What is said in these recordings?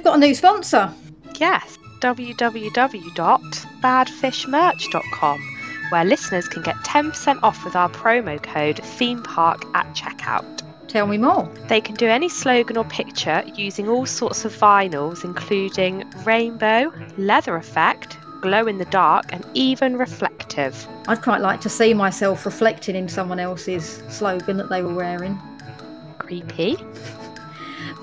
we've got a new sponsor. Yes, www.badfishmerch.com, where listeners can get 10% off with our promo code THEMEPARK at checkout. Tell me more. They can do any slogan or picture using all sorts of vinyls, including rainbow, leather effect, glow in the dark, and even reflective. I'd quite like to see myself reflected in someone else's slogan that they were wearing. Creepy.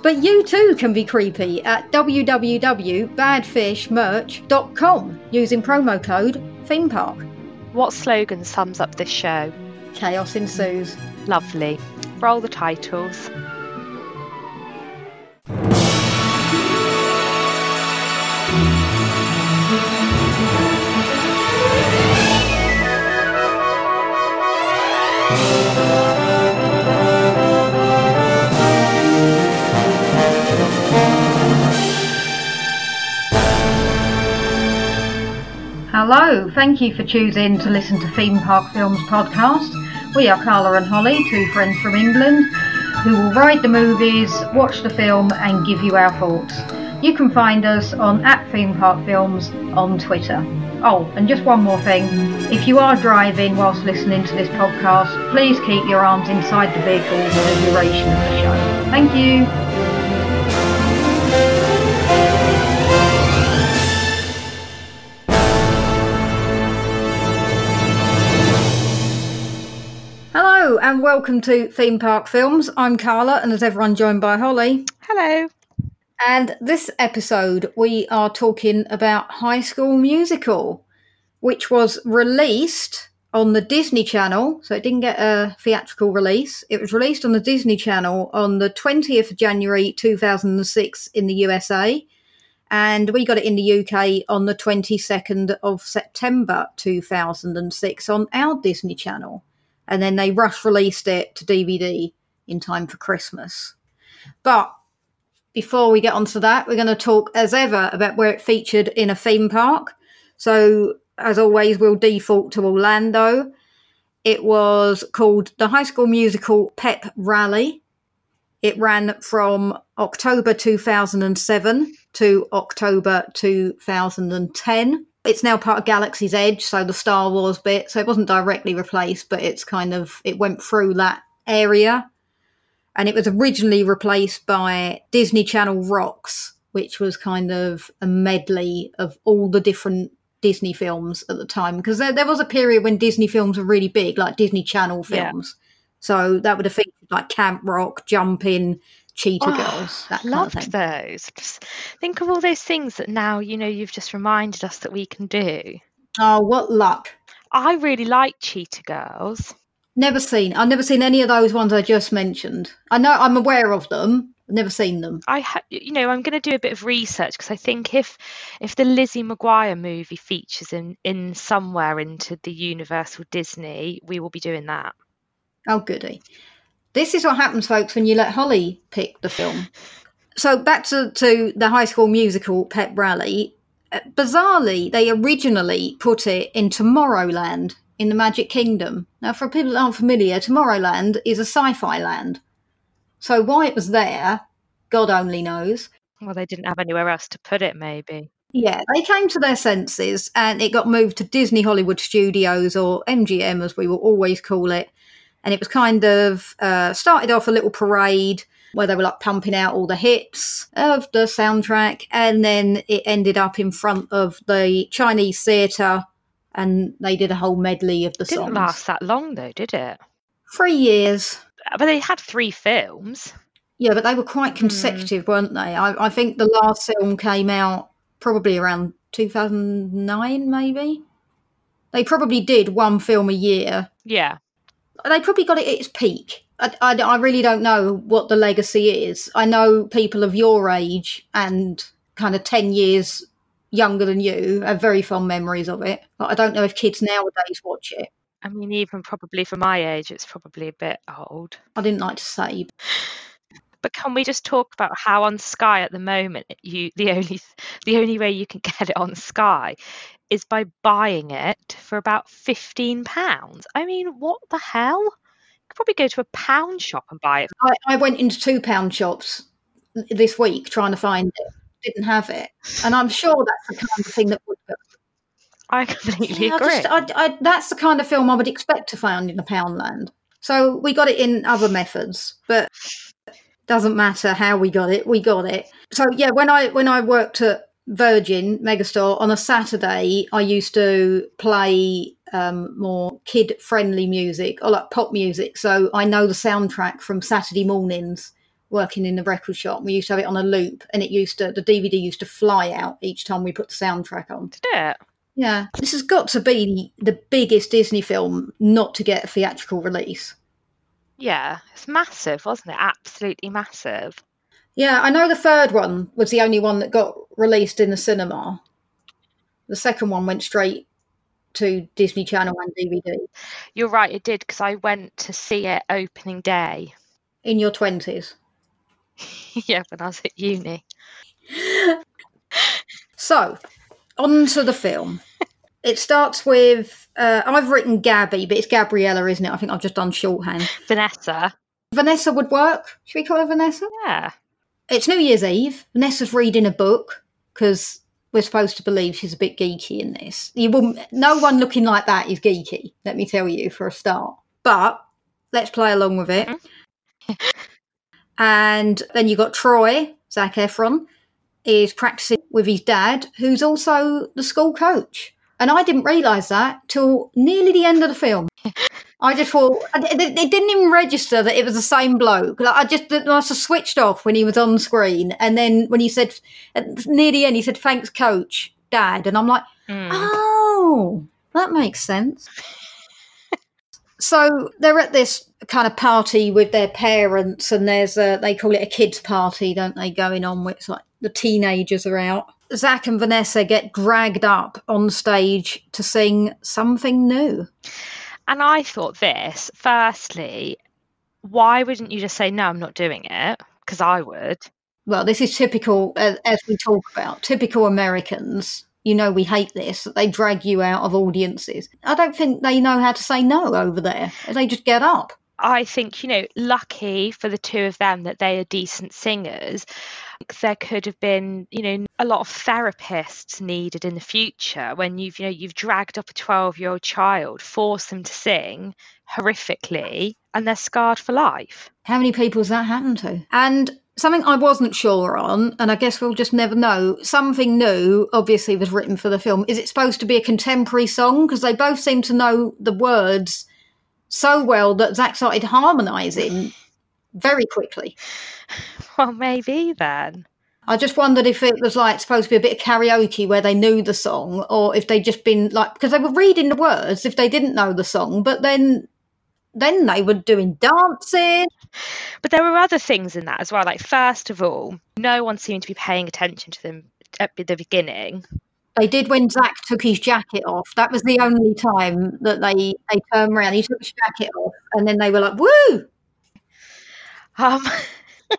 But you too can be creepy at www.badfishmerch.com using promo code ThemePark. What slogan sums up this show? Chaos ensues. Lovely. Roll the titles. Hello, thank you for choosing to listen to Theme Park Films podcast. We are Carla and Holly, two friends from England, who will ride the movies, watch the film, and give you our thoughts. You can find us on at Theme Park Films on Twitter. Oh, and just one more thing. If you are driving whilst listening to this podcast, please keep your arms inside the vehicle for the duration of the show. Thank you. And welcome to Theme Park Films. I'm Carla, and as ever, I'm joined by Holly. Hello. And this episode, we are talking about High School Musical, which was released on the Disney Channel. So it didn't get a theatrical release. It was released on the Disney Channel on the 20th of January 2006 in the USA. And we got it in the UK on the 22nd of September 2006 on our Disney Channel. And then they rush released it to DVD in time for Christmas. But before we get onto that, we're going to talk as ever about where it featured in a theme park. So, as always, we'll default to Orlando. It was called the High School Musical Pep Rally. It ran from October 2007 to October 2010. It's now part of Galaxy's Edge, so the Star Wars bit. So it wasn't directly replaced, but it's kind of, it went through that area and it was originally replaced by Disney Channel Rocks, which was kind of a medley of all the different Disney films at the time. Because there, there was a period when Disney films were really big, like Disney Channel Yeah. films. So that would have featured like Camp Rock, Jump In, Cheetah Oh, Girls, that kind of. Loved those. Just think of all those things that now, you know, you've just reminded us that we can do. Oh, what luck! I really like Cheetah Girls. Never seen. I've never seen any of those ones I just mentioned. I know I'm aware of them. I've never seen them. I, ha- you know, I'm going to do a bit of research because I think if if the Lizzie McGuire movie features in in somewhere into the Universal Disney, we will be doing that. Oh, goody. This is what happens, folks, when you let Holly pick the film. So back to, to the High School Musical Pep Rally. Uh, bizarrely, they originally put it in Tomorrowland in the Magic Kingdom. Now, for people that aren't familiar, Tomorrowland is a sci-fi land. So why it was there, God only knows. Well, they didn't have anywhere else to put it, maybe. Yeah, they came to their senses and it got moved to Disney Hollywood Studios or MGM as we will always call it. And it was kind of uh, started off a little parade where they were like pumping out all the hits of the soundtrack. And then it ended up in front of the Chinese theatre and they did a whole medley of the It didn't songs. last that long, though, did it? Three years. But they had three films. Yeah, but they were quite consecutive, weren't they? I, I think the last film came out probably around 2009, maybe. They probably did one film a year. Yeah. They probably got it at its peak. I, I, I really don't know what the legacy is. I know people of your age and kind of 10 years younger than you have very fond memories of it. But I don't know if kids nowadays watch it. I mean, even probably for my age, it's probably a bit old. I didn't like to say. But can we just talk about how on Sky at the moment you the only the only way you can get it on Sky is by buying it for about fifteen pounds. I mean, what the hell? You could probably go to a pound shop and buy it. I, I went into two pound shops this week trying to find it. didn't have it, and I'm sure that's the kind of thing that would. I completely Yeah, I agree. just, I, I, that's the kind of film I would expect to find in the Poundland. So we got it in other methods, but doesn't matter how we got it. We got it. So yeah, when I when I worked at Virgin Megastore on a Saturday, I used to play um, more kid friendly music or like pop music. So I know the soundtrack from Saturday mornings working in the record shop. We used to have it on a loop, and it used to the DVD used to fly out each time we put the soundtrack on. Did it? Yeah, this has got to be the biggest Disney film not to get a theatrical release. Yeah, it's massive, wasn't it? Absolutely massive. Yeah, I know the third one was the only one that got released in the cinema. The second one went straight to Disney Channel and DVD You're right, it did because I went to see it opening day. in your 20s. yeah, when I was at uni. So, on to the film. It starts with, uh, I've written Gabby, but it's Gabriella, isn't it? I think I've just done shorthand. Vanessa. Vanessa would work. Should we call her Vanessa? Yeah. it's New Year's Eve. Vanessa's reading a book because we're supposed to believe she's a bit geeky in this. You will, no one looking like that is geeky. Let me tell you for a start. But let's play along with it. Mm-hmm. and then you got Troy, Zac Efron, is practicing with his dad, who's also the school coach. And I didn't realise that till nearly the end of the film. I just thought it didn't even register that it was the same bloke. Like, I just I must have switched off when he was on screen, and then when he said near the end, he said "Thanks, coach, dad," and I'm like, Mm. "Oh, that makes sense." so they're at this kind of party with their parents, and there's a they call it a kids' party, don't they? Going on it's like the teenagers are out. Zach and Vanessa get dragged up on stage to sing something new. And I thought this, firstly, why wouldn't you just say, no, I'm not doing it? Because I would. well, this is typical, as, as we talk about, typical Americans. You know, we hate this, that they drag you out of audiences. I don't think they know how to say no over there. They just get up. I think, you know, lucky for the two of them that they are decent singers. There could have been, you know, a lot of therapists needed in the future when you've, you know, you've dragged up a 12 year old child, forced them to sing horrifically, and they're scarred for life. How many people has that happened to? And something I wasn't sure on, and I guess we'll just never know. Something new, obviously, was written for the film. Is it supposed to be a contemporary song? Because they both seem to know the words so well that Zach started harmonising very quickly. Well, maybe then. I just wondered if it was like supposed to be a bit of karaoke where they knew the song, or if they'd just been like because they were reading the words if they didn't know the song, but then then they were doing dancing. But there were other things in that as well. Like, first of all, no one seemed to be paying attention to them at the beginning. They did when Zach took his jacket off. That was the only time that they they turned around. He took his jacket off, and then they were like, "Woo!" Um,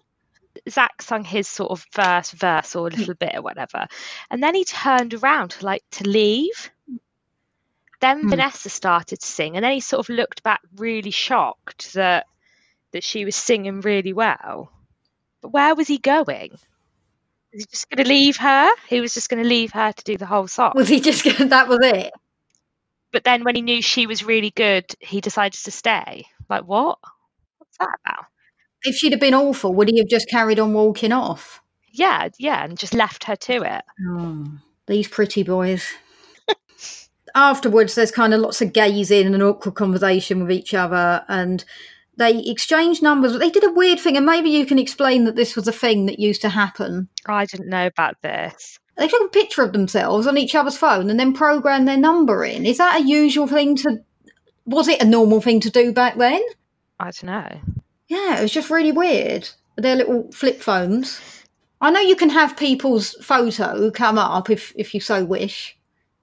Zach sung his sort of first verse or a little bit or whatever, and then he turned around to like to leave. Then Hmm. Vanessa started to sing, and then he sort of looked back really shocked that that she was singing really well. But where was he going? Was he just going to leave her? He was just going to leave her to do the whole song. Was he just gonna- that was it? But then when he knew she was really good, he decided to stay. Like what? What's that about? If she'd have been awful, would he have just carried on walking off? Yeah, yeah, and just left her to it. Oh, these pretty boys. Afterwards, there's kind of lots of gazing and an awkward conversation with each other, and they exchange numbers. They did a weird thing, and maybe you can explain that this was a thing that used to happen. I didn't know about this. They took a picture of themselves on each other's phone and then programmed their number in. Is that a usual thing to? Was it a normal thing to do back then? I don't know. Yeah, it was just really weird. Their little flip phones. I know you can have people's photo come up if if you so wish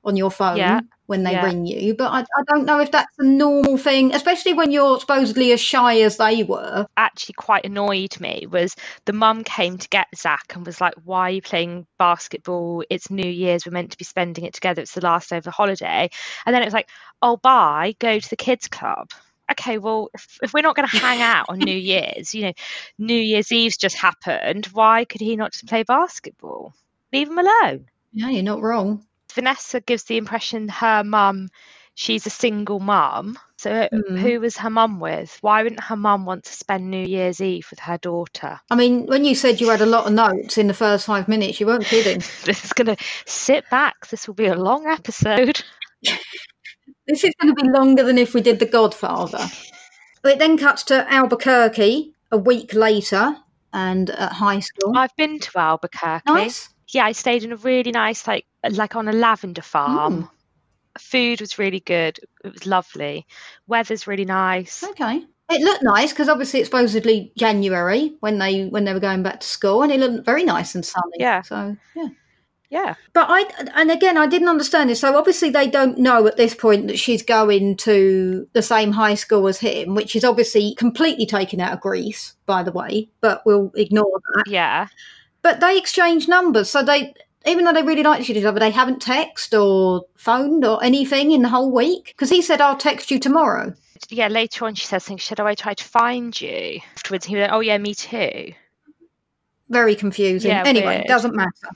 on your phone Yeah, when they yeah. ring you, but I, I don't know if that's a normal thing, especially when you're supposedly as shy as they were. Actually, quite annoyed me was the mum came to get Zach and was like, "Why are you playing basketball? It's New Year's. We're meant to be spending it together. It's the last day of the holiday." And then it was like, "Oh, bye. Go to the kids' club." Okay, well, if, if we're not going to hang out on New Year's, you know, New Year's Eve's just happened. Why could he not just play basketball? Leave him alone. No, you're not wrong. Vanessa gives the impression her mum, she's a single mum. So Mm. who was her mum with? Why wouldn't her mum want to spend New Year's Eve with her daughter? I mean, when you said you had a lot of notes in the first five minutes, you weren't kidding. This is going to sit back. This will be a long episode. This is going to be longer than if we did The Godfather. It then cuts to Albuquerque a week later and at high school. I've been to Albuquerque. Nice. Yeah, I stayed in a really nice, like, like on a lavender farm. Food was really good. It was lovely. Weather's really nice. Okay. It looked nice because obviously it's supposedly January when they when they were going back to school, and it looked very nice and sunny. Yeah. So yeah. Yeah. But I and again I didn't understand this. So obviously they don't know at this point that she's going to the same high school as him, which is obviously completely taken out of Grease, by the way. But we'll ignore that. Yeah. But they exchange numbers, so they even though they really like each other, they haven't texted or phoned or anything in the whole week. Because he said, "I'll text you tomorrow." Yeah, later on she says things, should oh, I try to find you? Afterwards he went, Oh yeah, me too. Very confusing. Yeah, anyway, weird. it doesn't matter.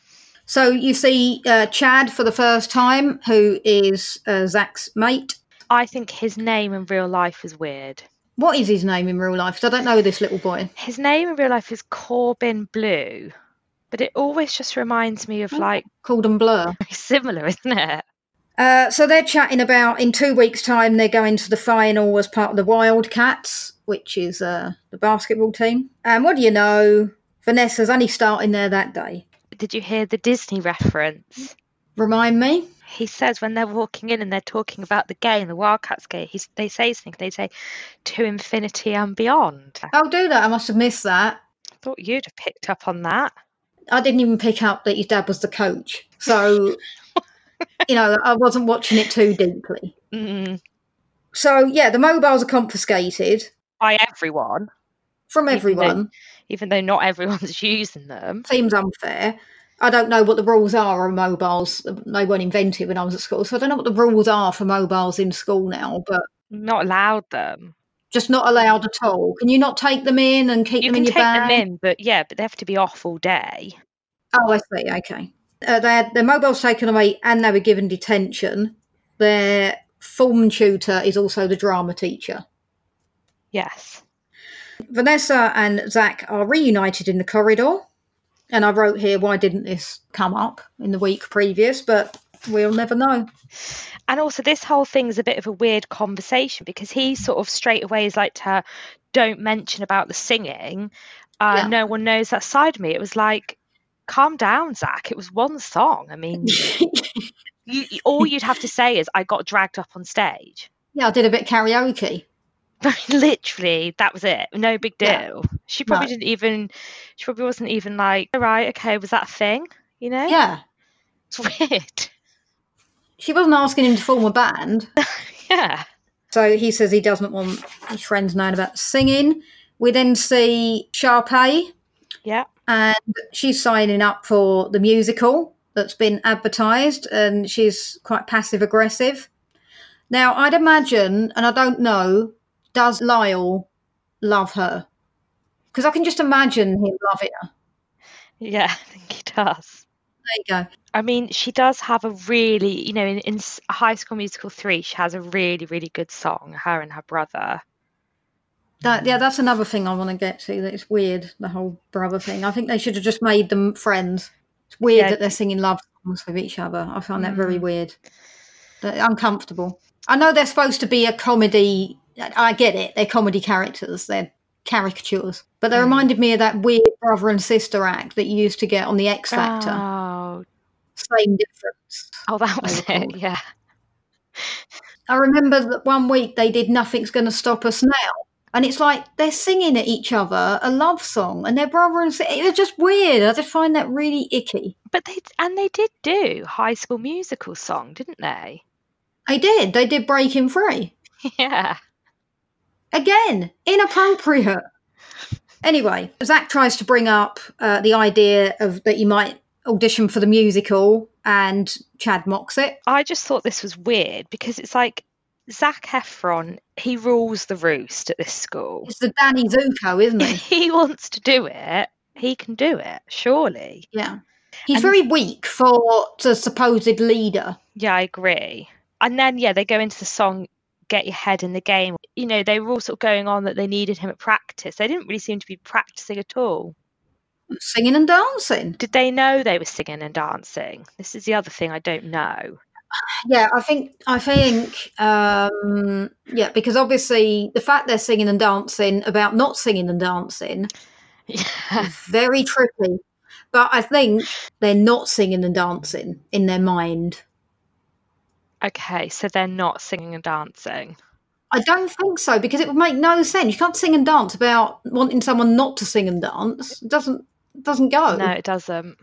So you see uh, Chad for the first time, who is uh, Zach's mate. I think his name in real life is weird. What is his name in real life? 'Cause I don't know this little boy. His name in real life is Corbin Bleu. But it always just reminds me of Oh. like him Blur. similar, isn't it? Uh, so they're chatting about in two weeks' time they're going to the final as part of the Wildcats, which is uh, the basketball team. And what do you know? Vanessa's only starting there that day. Did you hear the Disney reference? Remind me. He says when they're walking in and they're talking about the game, the Wildcats game, he's, they say something, they say to infinity and beyond. I I'll do that. I must have missed that. I thought you'd have picked up on that. I didn't even pick up that your dad was the coach. So, you know, I wasn't watching it too deeply. Mm, So, yeah, the mobiles are confiscated by everyone, from Even though- everyone. Even though not everyone's using them. Seems unfair. I don't know what the rules are on mobiles. They weren't invented when I was at school. So, I don't know what the rules are for mobiles in school now, but Not allowed them. just not allowed at all. Can you not take them in and keep You them in your bag? take bag? them in, but yeah, but they have to be off all day. Oh, I see. Okay. Uh, they had their mobiles taken away and they were given detention. Their form tutor is also the drama teacher. Yes. Vanessa and Zach are reunited in the corridor. And I wrote here, why didn't this come up in the week previous? But we'll never know. And also, this whole thing's a bit of a weird conversation because he sort of straight away is like to her, don't mention about the singing. Uh, Yeah. No one knows that side of me. It was like, calm down, Zach. It was one song. I mean, you, you- all you'd have to say is, I got dragged up on stage. yeah, I did a bit karaoke. Literally, that was it. No big Yeah. deal. She probably didn't even, she probably wasn't even like, all right, okay, was that a thing? You know? Yeah. It's weird. She wasn't asking him to form a band. yeah. So he says he doesn't want his friends knowing about singing. We then see Sharpay, Yeah. and she's signing up for the musical that's been advertised, and she's quite passive aggressive. Now, I'd imagine, and I don't know, does Lyle love her? Because I can just imagine him loving her. Yeah, I think he does. There you go. I mean, she does have a really, you know, in, in High School Musical 3, she has a really, really good song, her and her brother. That, yeah, that's another thing I want to get to. That it's weird, the whole brother thing. I think they should have just made them friends. It's weird Yeah. that they're singing love songs with each other. I find that very Mm. weird. They're uncomfortable. I know they're supposed to be a comedy. I get it. They're comedy characters. They're caricatures. But they Mm. reminded me of that weird brother and sister act that you used to get on the X Factor. Oh, Same difference. oh that was it. Yeah. I remember that one week they did Nothing's Gonna Stop Us Now. And it's like they're singing at each other a love song and their brother and sister. It was just weird. I just find that really icky. But they, and they did do High School Musical song, didn't they? They did. They did Breaking Free. Yeah. Again, inappropriate. Anyway, Zach tries to bring up uh, the idea of that you might audition for the musical, and Chad mocks it. I just thought this was weird because it's like Zac Efron, he rules the roost at this school. It's the Danny Zuko, isn't he? he wants to do it, he can do it, surely. yeah. He's And- very weak for the supposed leader. Yeah, I agree. And then yeah, they go into the song "Get Your Head in the Game." You know, they were all sort of going on that they needed him at practice. They didn't really seem to be practicing at all. Singing and dancing. Did they know they were singing and dancing? This is the other thing I don't know. Yeah, I think I think um yeah, because obviously the fact they're singing and dancing about not singing and dancing Yeah. very tricky. But I think they're not singing and dancing in their mind. Okay, so they're not singing and dancing. I don't think so because it would make no sense. You can't sing and dance about wanting someone not to sing and dance. It doesn't doesn't go. No, it doesn't.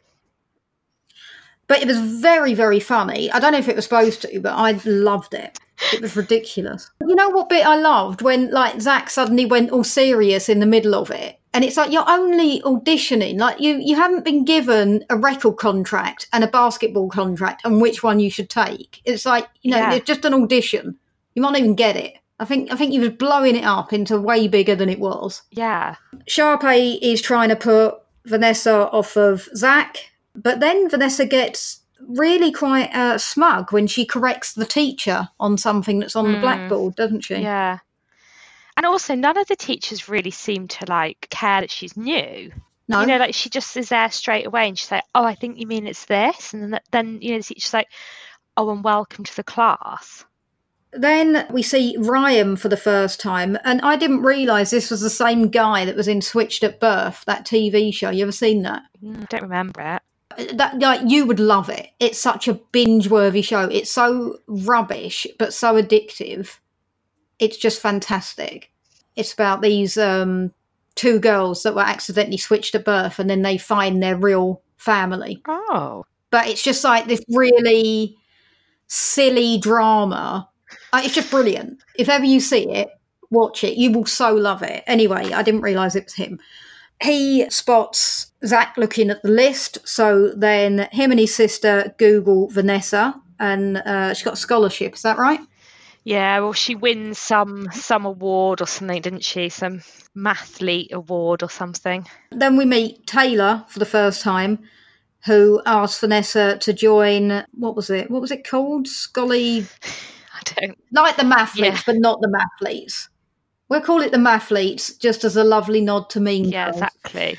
But it was very, very funny. I don't know if it was supposed to, but I loved it. It was ridiculous. You know what bit I loved when like Zach suddenly went all serious in the middle of it, and it's like you're only auditioning. Like you, you haven't been given a record contract and a basketball contract, and which one you should take. It's like you know, Yeah. it's just an audition. You might not even get it. I think I think he was blowing it up into way bigger than it was. Yeah. Sharpay is trying to put Vanessa off of Zach, but then Vanessa gets really quite uh, smug when she corrects the teacher on something that's on the Mm. blackboard, doesn't she? Yeah. And also, none of the teachers really seem to like care that she's new. No, You know, like she just is there straight away, and she's like, "Oh, I think you mean it's this," and then then you know the teacher's like, "Oh, and welcome to the class." then we see Ryan for the first time, and I didn't realise this was the same guy that was in Switched at Birth, that TV show. You ever seen that? Mm, I don't remember it. that like you would love it. It's such a binge-worthy show. It's so rubbish but so addictive. It's just fantastic. It's about these um, two girls that were accidentally switched at birth, and then they find their real family. Oh, But it's just like this really silly drama. Uh, It's just brilliant. If ever you see it, watch it. You will so love it. Anyway, I didn't realise it was him. He spots Zach looking at the list, so then him and his sister Google Vanessa, and uh, she got a scholarship. Is that right? Yeah. Well, she wins some some award or something, didn't she? Some mathlete award or something. Then we meet Taylor for the first time, who asks Vanessa to join. What was it? What was it called? Scully I don't. like the mathletes, Yeah. but not the mathletes. We'll call it the mathletes, just as a lovely nod to Mean Yeah, Girls. exactly.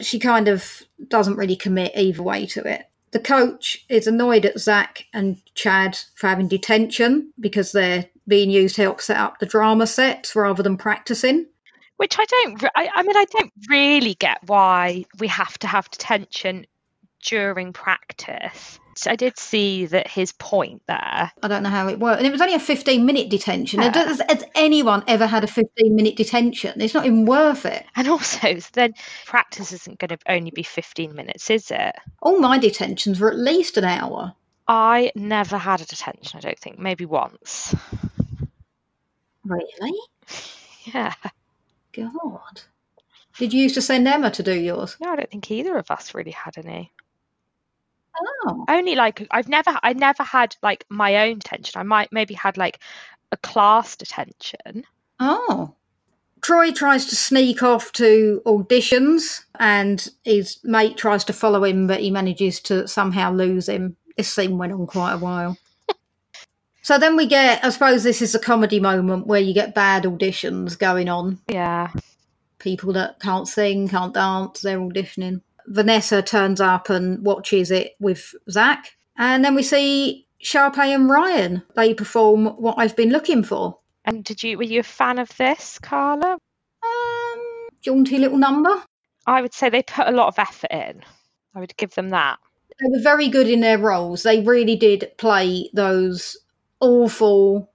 She kind of doesn't really commit either way to it. The coach is annoyed at Zach and Chad for having detention because they're being used to help set up the drama sets rather than practicing. Which I don't. I, I mean, I don't really get why we have to have detention during practice. So I did see that his point there. I don't know how it worked. And it was only a 15 minute detention. Yeah. Has, has anyone ever had a 15 minute detention? It's not even worth it. And also, then practice isn't going to only be 15 minutes, is it? All my detentions were at least an hour. I never had a detention, I don't think. Maybe once. Really? Yeah. God. Did you used to send Emma to do yours? No, I don't think either of us really had any. Oh. Only like I've never I never had like my own detention. I might maybe had like a class detention. Oh. Troy tries to sneak off to auditions and his mate tries to follow him, but he manages to somehow lose him. This scene went on quite a while. so then we get, I suppose this is a comedy moment where you get bad auditions going on. Yeah. People that can't sing, can't dance, they're auditioning. Vanessa turns up and watches it with Zach. And then we see Sharpay and Ryan. They perform what I've been looking for. And did you were you a fan of this, Carla? Um, jaunty little number. I would say they put a lot of effort in. I would give them that. They were very good in their roles. They really did play those awful,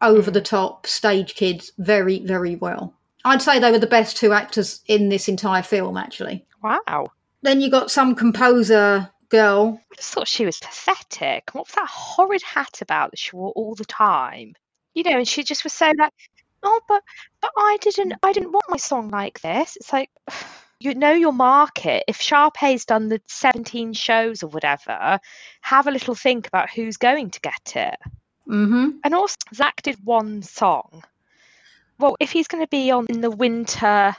over the top stage kids very, very well. I'd say they were the best two actors in this entire film, actually. Wow. Then you got some composer girl. I just thought she was pathetic. What was that horrid hat about that she wore all the time? You know, and she just was so like, oh, but but I didn't I didn't want my song like this. It's like you know your market. If Sharpay's done the 17 shows or whatever, have a little think about who's going to get it. Mm-hmm. And also, Zach did one song. Well, if he's going to be on in the winter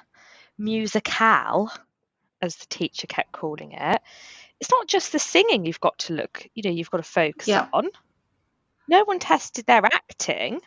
musicale, as the teacher kept calling it, it's not just the singing you've got to look, you know, you've got to focus Yeah. on. No one tested their acting.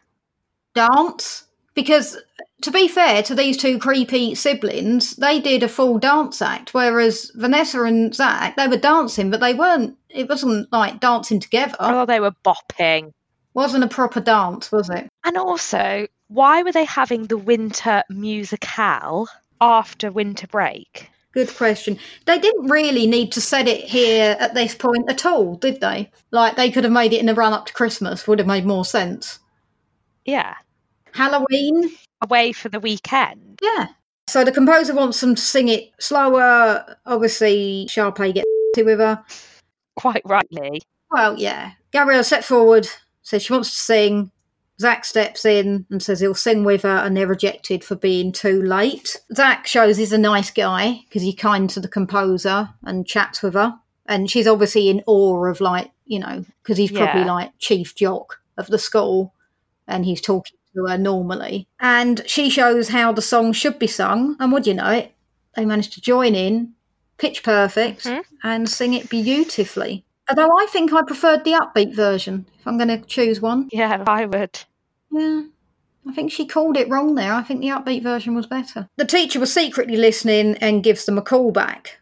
Dance. Because to be fair to these two creepy siblings, they did a full dance act, whereas Vanessa and Zach, they were dancing, but they weren't, it wasn't like dancing together. Oh, they were bopping. wasn't a proper dance, was it? And also, why were they having the winter musicale after winter break? Good question. They didn't really need to set it here at this point at all, did they? Like they could have made it in the run up to Christmas, would have made more sense. Yeah, Halloween, away for the weekend. yeah. So the composer wants them to sing it slower. Obviously, Sharpay gets with her. Quite rightly. Well, yeah. Gabrielle set forward, says she wants to sing. Zach steps in and says he'll sing with her, and they're rejected for being too late. Zach shows he's a nice guy because he's kind to the composer and chats with her. And she's obviously in awe of, like, you know, because he's probably Yeah. like chief jock of the school and he's talking to her normally. And she shows how the song should be sung. And would you know it? They managed to join in, pitch perfect, Mhm. and sing it beautifully. Although I think I preferred the upbeat version, if I'm going to choose one. Yeah, I would. Yeah. I think she called it wrong there. I think the upbeat version was better. The teacher was secretly listening and gives them a call back.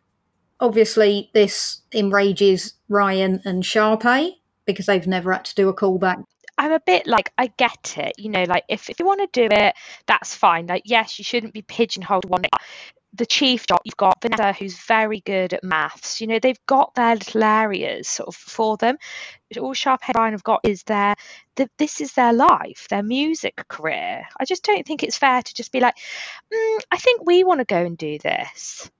Obviously, this enrages Ryan and Sharpay because they've never had to do a callback. I'm a bit like, I get it. You know, like if, if you want to do it, that's fine. Like, yes, you shouldn't be pigeonholed one. The chief job, you've got Vanessa, who's very good at maths. You know, they've got their little areas sort of for them. All Sharphead Ryan have got is their, the, this is their life, their music career. I just don't think it's fair to just be like, mm, I think we want to go and do this.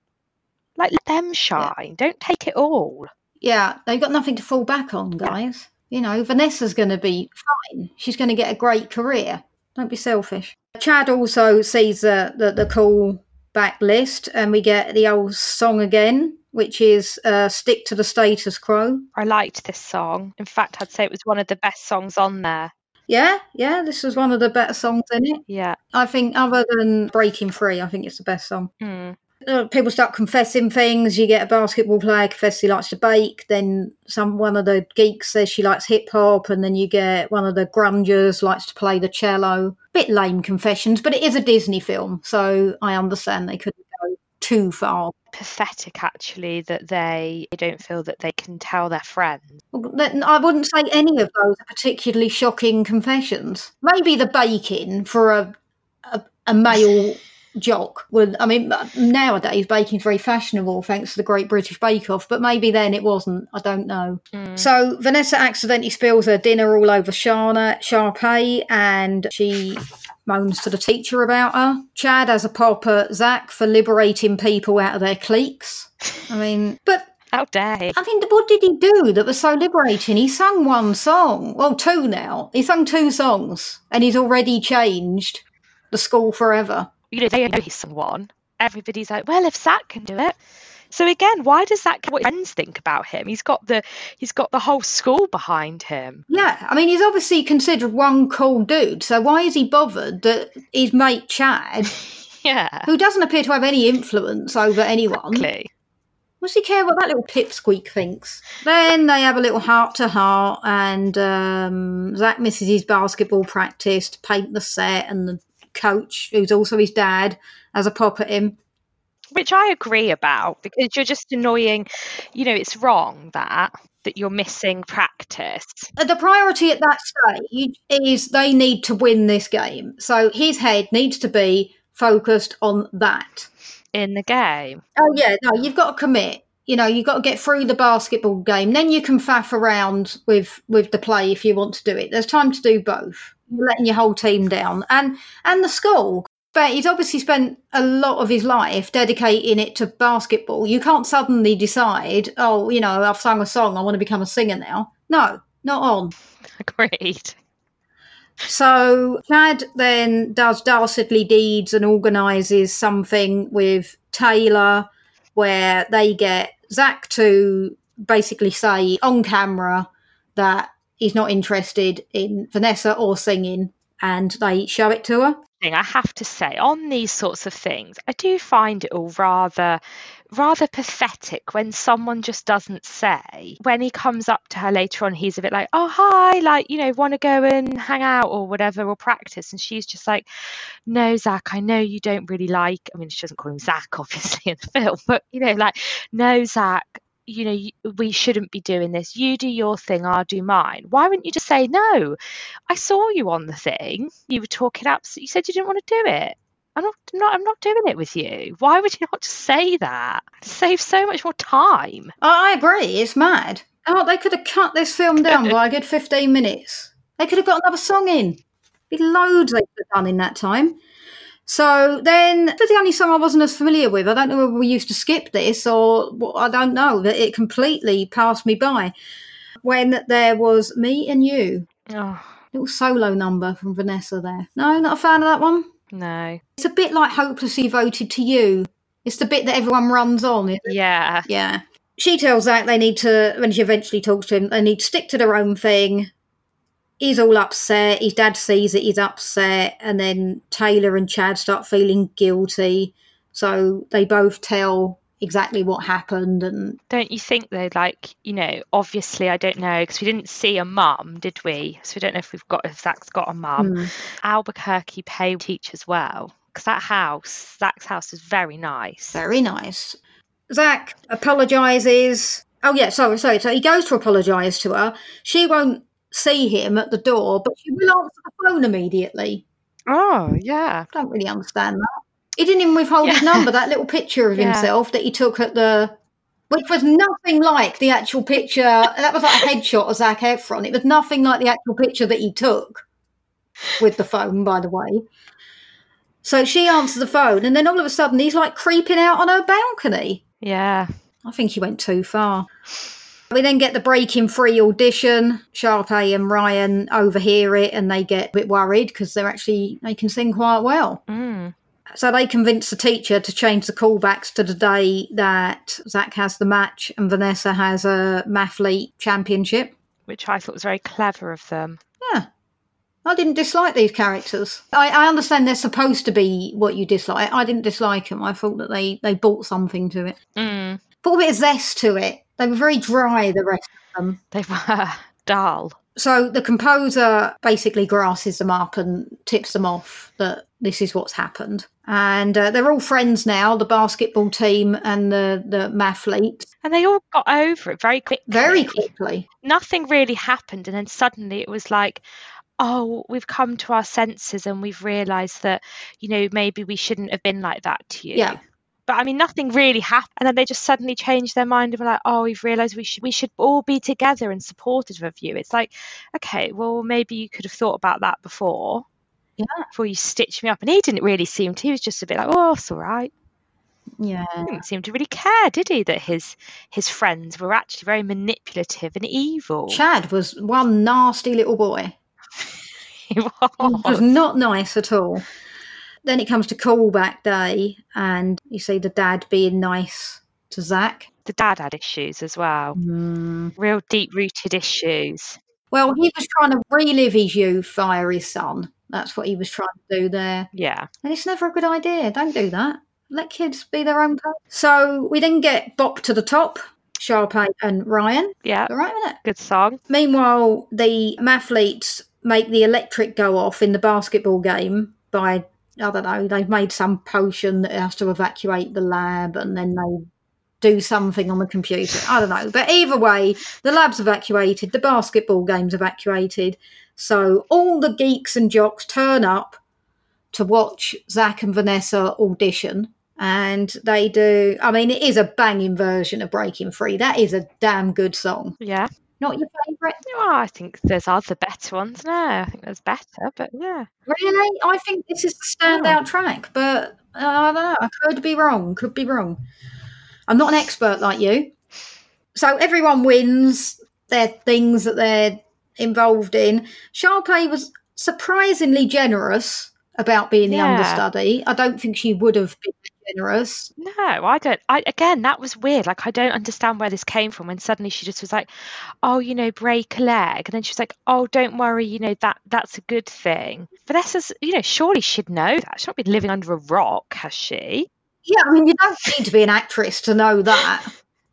Like, let them shine. Don't take it all. Yeah, they've got nothing to fall back on, guys. You know, Vanessa's going to be fine. She's going to get a great career. Don't be selfish. Chad also sees the, the, the call back list, and we get the old song again, which is uh, Stick to the Status Quo. I liked this song. In fact, I'd say it was one of the best songs on there. Yeah, yeah, this was one of the better songs in it. Yeah. I think, other than Breaking Free, I think it's the best song. Hmm. Uh, people start confessing things. You get a basketball player confess he likes to bake. Then some one of the geeks says she likes hip hop, and then you get one of the grungers likes to play the cello. Bit lame confessions, but it is a Disney film, so I understand they couldn't go too far. pathetic actually that they don't feel that they can tell their friends. I wouldn't say any of those are particularly shocking confessions. Maybe the baking for a a, a male jock would. I mean, nowadays baking's very fashionable thanks to the Great British Bake Off, but maybe then it wasn't. I don't know. Mm. So Vanessa accidentally spills her dinner all over Shana Sharpay, and she moans to the teacher about her. Chad has a pop at Zach for liberating people out of their cliques. I mean, but How dare he? I mean, what did he do that was so liberating? He sung one song, well, two now. He sung two songs, and he's already changed the school forever. You know, they know he's someone. Everybody's like, well, if Zach can do it. So again, why does that care what his friends think about him? He's got the he's got the whole school behind him. Yeah, I mean, he's obviously considered one cool dude, so why is he bothered that his mate Chad, Yeah. who doesn't appear to have any influence over anyone, Exactly. What's he care what that little pipsqueak thinks? Then they have a little heart to heart, and um, Zach misses his basketball practice to paint the set, and the coach, who's also his dad, has a pop at him. Which I agree about because you're just annoying. You know, it's wrong that that you're missing practice. Uh, The priority at that stage is they need to win this game. So his head needs to be focused on that. in the game. Oh yeah, no, you've got to commit. You know, you've got to get through the basketball game. Then you can faff around with with the play if you want to do it. There's time to do both. You're letting your whole team down, and and the school. But he's obviously spent a lot of his life dedicating it to basketball. You can't suddenly decide, oh, you know, I've sung a song, I want to become a singer now. No, not on. Agreed. So Chad then does dastardly deeds and organises something with Taylor where they get Zach to basically say on camera that he's not interested in Vanessa or singing and they show it to her. I have to say on these sorts of things, I do find it all rather rather pathetic when someone just doesn't say. When he comes up to her later on, he's a bit like, oh, hi, like, you know, want to go and hang out or whatever or practice. And she's just like, no, Zach, I know you don't really like, I mean, she doesn't call him Zach, obviously, in the film, but, you know, like, no, Zach, you know, we shouldn't be doing this. You do your thing, I'll do mine. Why wouldn't you just say, no, I saw you on the thing. You were talking up. You said you didn't want to do it. I'm not, I'm not, I'm not doing it with you. Why would you not just say that? Save so much more time. I agree. It's mad. Oh, they could have cut this film down by a good 15 minutes. They could have got another song in. Be loads they could have done in that time. So then, the only song I wasn't as familiar with. I don't know whether we used to skip this or what, I don't know. That it completely passed me by. When there was me and you, Oh, little solo number from Vanessa there. No, not a fan of that one. no. It's a bit like hopelessly devoted to you. It's the bit that everyone runs on. isn't it? Yeah. Yeah. She tells Zach they need to, when she eventually talks to him, they need to stick to their own thing. He's all upset. His dad sees it. He's upset. And then Taylor and Chad start feeling guilty. So they both tell exactly what happened. And Don't you think though, like, you know, obviously I don't know because we didn't see a mum, did we? So we don't know if we've got if Zach's got a mum. Hmm. Albuquerque pay teachers well. Because that house, Zach's house is very nice. very nice. Zach apologizes. Oh, yeah, sorry, sorry. So he goes to apologize to her. She won't see him at the door, but she will answer the phone immediately. Oh, yeah. I don't really understand that. He didn't even withhold his number, that little picture of Yeah. himself that he took at the. Which was nothing like the actual picture. That was like a headshot of Zac Efron. It was nothing like the actual picture that he took with the phone, by the way. So she answers the phone, and then all of a sudden he's like creeping out on her balcony. Yeah. I think he went too far. We then get the breaking free audition. Sharpay and Ryan overhear it and they get a bit worried because they're actually, they can sing quite well. Mm. So they convince the teacher to change the callbacks to the day that Zach has the match and Vanessa has a mathlete championship. Which I thought was very clever of them. Yeah. I didn't dislike these characters. I, I understand they're supposed to be what you dislike. I didn't dislike them. I thought that they, they brought something to it. Mm. Brought a bit of zest to it. They were very dry, the rest of them. They were dull. So the composer basically grasses them up and tips them off that this is what's happened. And uh, they're all friends now, the basketball team and the, the mathlete, And they all got over it very quickly. very quickly. Nothing really happened. And then suddenly it was like, oh, we've come to our senses and we've realised that, you know, maybe we shouldn't have been like that to you. Yeah. But I mean, nothing really happened. And then they just suddenly changed their mind and were like, oh, we've realised we should, we should all be together and supportive of you. It's like, okay, well, maybe you could have thought about that before. Yeah. Before you stitched me up. And he didn't really seem to. He was just a bit like, oh, it's all right. Yeah. He didn't seem to really care, did he? That his his friends were actually very manipulative and evil. Chad was one nasty little boy. He He was was. not nice at all. Then it comes to callback day, and you see the dad being nice to Zach. The dad had issues as well. Mm. Real deep rooted issues. Well, he was trying to relive his youth via his son. That's what he was trying to do there. Yeah. And it's never a good idea. Don't do that. Let kids be their own person. So we then get Bop to the top, Sharpay and Ryan. Yeah. All right, isn't it? Good song. Meanwhile, the mathletes make the electric go off in the basketball game by, I don't know, they've made some potion that has to evacuate the lab and then they do something on the computer. I don't know. But either way, the lab's evacuated, the basketball game's evacuated. So all the geeks and jocks turn up to watch Zach and Vanessa audition. And they do, I mean, it is a banging version of Breaking Free. That is a damn good song. Yeah. Not your favourite? Well, I think there's other better ones now. I think there's better, but yeah. Really? I think this is the standout track, but uh, I don't know. I could be wrong. Could be wrong. I'm not an expert like you. So everyone wins their things that they're involved in. Sharpay was surprisingly generous about being the understudy. I don't think she would have been generous. No, I don't. I again, that was weird. Like, I don't understand where this came from. When suddenly she just was like, "Oh, you know, break a leg," and then she was like, "Oh, don't worry, you know that that's a good thing." Vanessa's, you know, surely she'd know that. She's not been living under a rock, has she? Yeah, I mean, you don't need to be an actress to know that.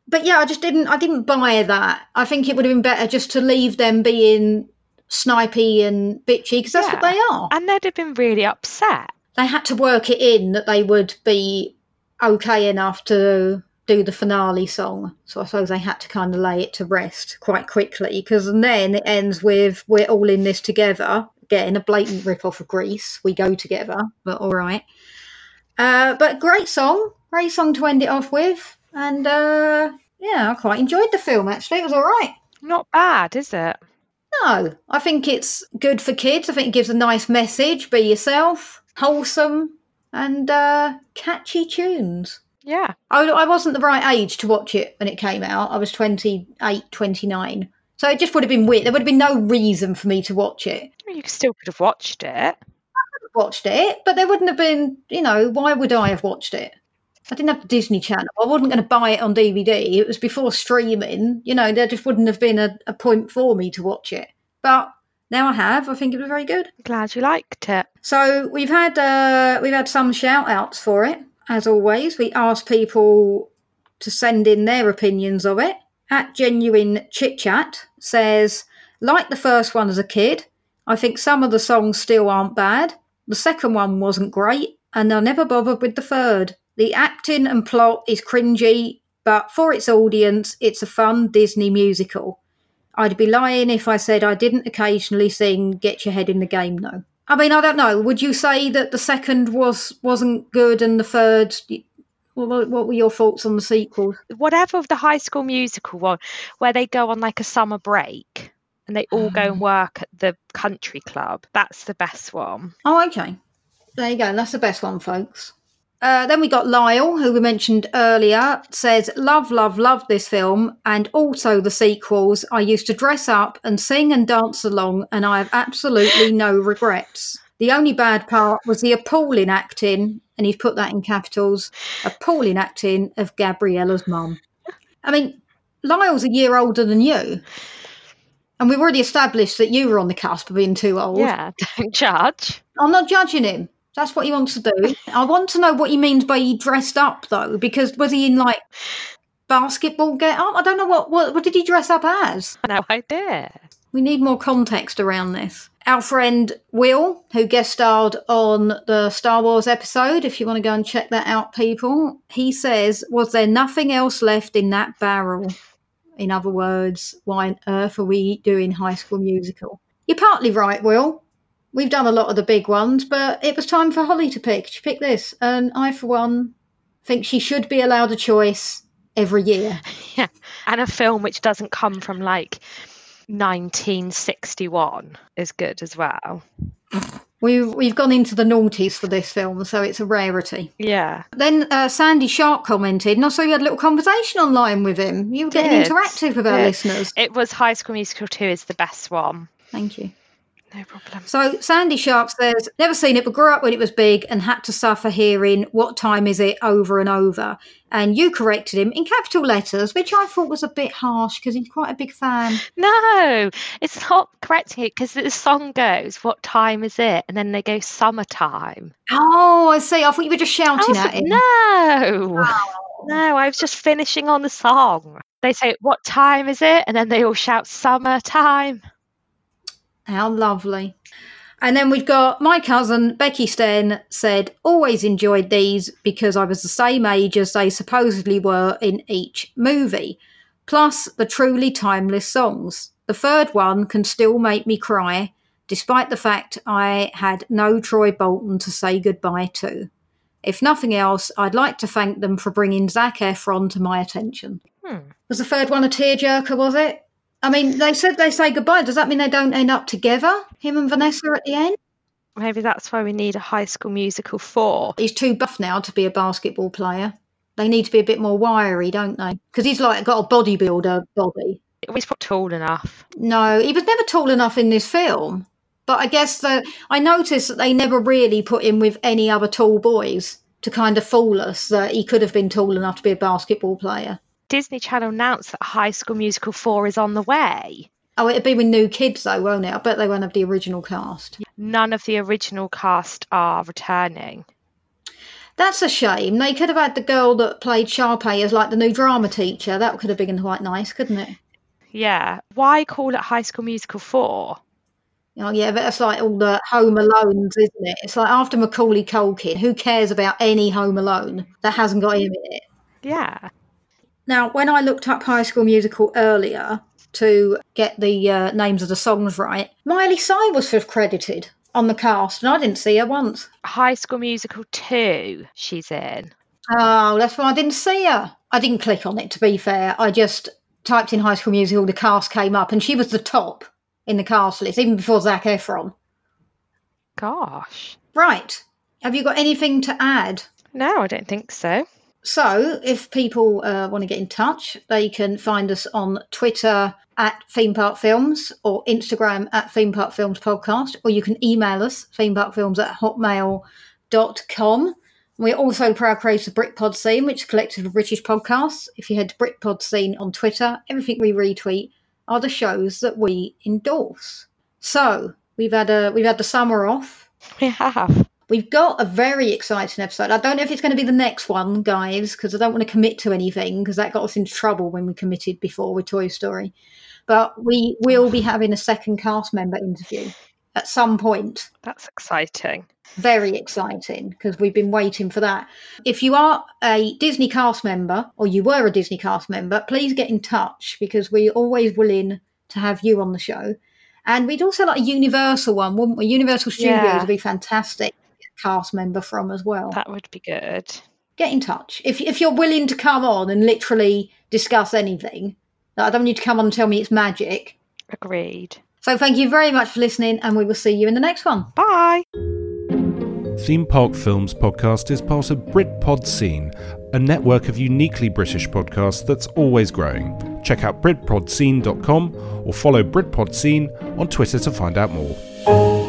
But yeah, I just didn't. I didn't buy that. I think it would have been better just to leave them being snipey and bitchy because that's what they are. And they'd have been really upset. They had to work it in that they would be okay enough to do the finale song. So I suppose they had to kind of lay it to rest quite quickly because then it ends with "We're all in this together." Again, a blatant rip off of Grease. We go together, but all right. Uh, but great song, great song to end it off with, and uh, yeah, I quite enjoyed the film. Actually, it was all right. Not bad, is it? No, I think it's good for kids. I think it gives a nice message. Be yourself, wholesome, and uh, catchy tunes. Yeah. I, I wasn't the right age to watch it when it came out. I was 28, 29. So it just would have been weird. There would have been no reason for me to watch it. You still could have watched it. I Watched it, but there wouldn't have been, you know, why would I have watched it? I didn't have the Disney Channel. I wasn't going to buy it on DVD. It was before streaming. You know, there just wouldn't have been a, a point for me to watch it. But now I have. I think it was very good. Glad you liked it. So we've had uh, we've had some shout outs for it. As always, we ask people to send in their opinions of it. At Genuine Chit Chat says, like the first one as a kid, I think some of the songs still aren't bad. The second one wasn't great, and I never bothered with the third. The acting and plot is cringy, but for its audience, it's a fun Disney musical. I'd be lying if I said I didn't occasionally sing "Get Your Head in the Game." Though, I mean, I don't know. Would you say that the second was wasn't good and the third? What, what were your thoughts on the sequel? Whatever of the high school musical one, where they go on like a summer break and they all go and ah. work at the country club. That's the best one. Oh, okay. There you go. That's the best one, folks. Uh, then we got Lyle, who we mentioned earlier, says, Love, love, love this film and also the sequels. I used to dress up and sing and dance along, and I have absolutely no regrets. The only bad part was the appalling acting, and he's put that in capitals appalling acting of Gabriella's mum. I mean, Lyle's a year older than you. And we've already established that you were on the cusp of being too old. Yeah, don't judge. I'm not judging him. That's what he wants to do. I want to know what he means by he dressed up though, because was he in like basketball get up? I don't know what, what what did he dress up as? No idea. We need more context around this. Our friend Will, who guest starred on the Star Wars episode, if you want to go and check that out, people, he says, Was there nothing else left in that barrel? In other words, why on earth are we doing High School Musical? You're partly right, Will. We've done a lot of the big ones, but it was time for Holly to pick. She picked this, and I, for one, think she should be allowed a choice every year. Yeah. And a film which doesn't come from like 1961 is good as well. We've we've gone into the noughties for this film, so it's a rarity. Yeah. Then uh, Sandy Shark commented, and I saw you had a little conversation online with him. You were getting Did. interactive with our Did. listeners. It was High School Musical 2 is the best one. Thank you. No problem. So Sandy Sharp says, never seen it, but grew up when it was big and had to suffer hearing what time is it over and over. And you corrected him in capital letters, which I thought was a bit harsh because he's quite a big fan. No, it's not correcting it because the song goes, What time is it? And then they go, Summertime. Oh, I see. I thought you were just shouting was at him. no, oh. no, I was just finishing on the song. They say, What time is it? And then they all shout, Summertime. How lovely. And then we've got my cousin Becky Sten said, always enjoyed these because I was the same age as they supposedly were in each movie. Plus the truly timeless songs. The third one can still make me cry, despite the fact I had no Troy Bolton to say goodbye to. If nothing else, I'd like to thank them for bringing Zac Efron to my attention. Hmm. Was the third one a tearjerker, was it? I mean, they said they say goodbye. Does that mean they don't end up together, him and Vanessa at the end? Maybe that's why we need a high school musical 4. He's too buff now to be a basketball player. They need to be a bit more wiry, don't they? Because he's like got a bodybuilder body. He's not tall enough. No, he was never tall enough in this film. But I guess that I noticed that they never really put him with any other tall boys to kind of fool us that he could have been tall enough to be a basketball player. Disney Channel announced that High School Musical 4 is on the way. Oh, it'd be with new kids though, won't it? I bet they won't have the original cast. None of the original cast are returning. That's a shame. They could have had the girl that played Sharpay as like the new drama teacher. That could have been quite nice, couldn't it? Yeah. Why call it High School Musical 4? Oh yeah, but that's like all the Home Alones, isn't it? It's like after Macaulay Culkin, who cares about any Home Alone that hasn't got him in it? Yeah. Now, when I looked up High School Musical earlier to get the uh, names of the songs right, Miley Cyrus was credited on the cast, and I didn't see her once. High School Musical 2, she's in. Oh, that's why I didn't see her. I didn't click on it, to be fair. I just typed in High School Musical, the cast came up, and she was the top in the cast list, even before Zac Efron. Gosh. Right. Have you got anything to add? No, I don't think so. So, if people uh, want to get in touch, they can find us on Twitter at Theme Park Films or Instagram at Theme Park Films Podcast, or you can email us, themeparkfilms at hotmail.com. We're also proud creators of Britpod Scene, which is a collective of British podcasts. If you head to Britpod Scene on Twitter, everything we retweet are the shows that we endorse. So we've had a we've had the summer off. We have. We've got a very exciting episode. I don't know if it's going to be the next one, guys, because I don't want to commit to anything because that got us into trouble when we committed before with Toy Story. But we will be having a second cast member interview at some point. That's exciting. Very exciting because we've been waiting for that. If you are a Disney cast member or you were a Disney cast member, please get in touch because we're always willing to have you on the show. And we'd also like a Universal one, wouldn't we? Universal Studios Yeah. would be fantastic. Cast member from as well. That would be good. Get in touch if if you're willing to come on and literally discuss anything. I don't need to come on and tell me it's magic. Agreed. So thank you very much for listening, and we will see you in the next one. Bye. Theme Park Films podcast is part of Britpod Scene, a network of uniquely British podcasts that's always growing. Check out BritpodScene.com or follow Britpod Scene on Twitter to find out more.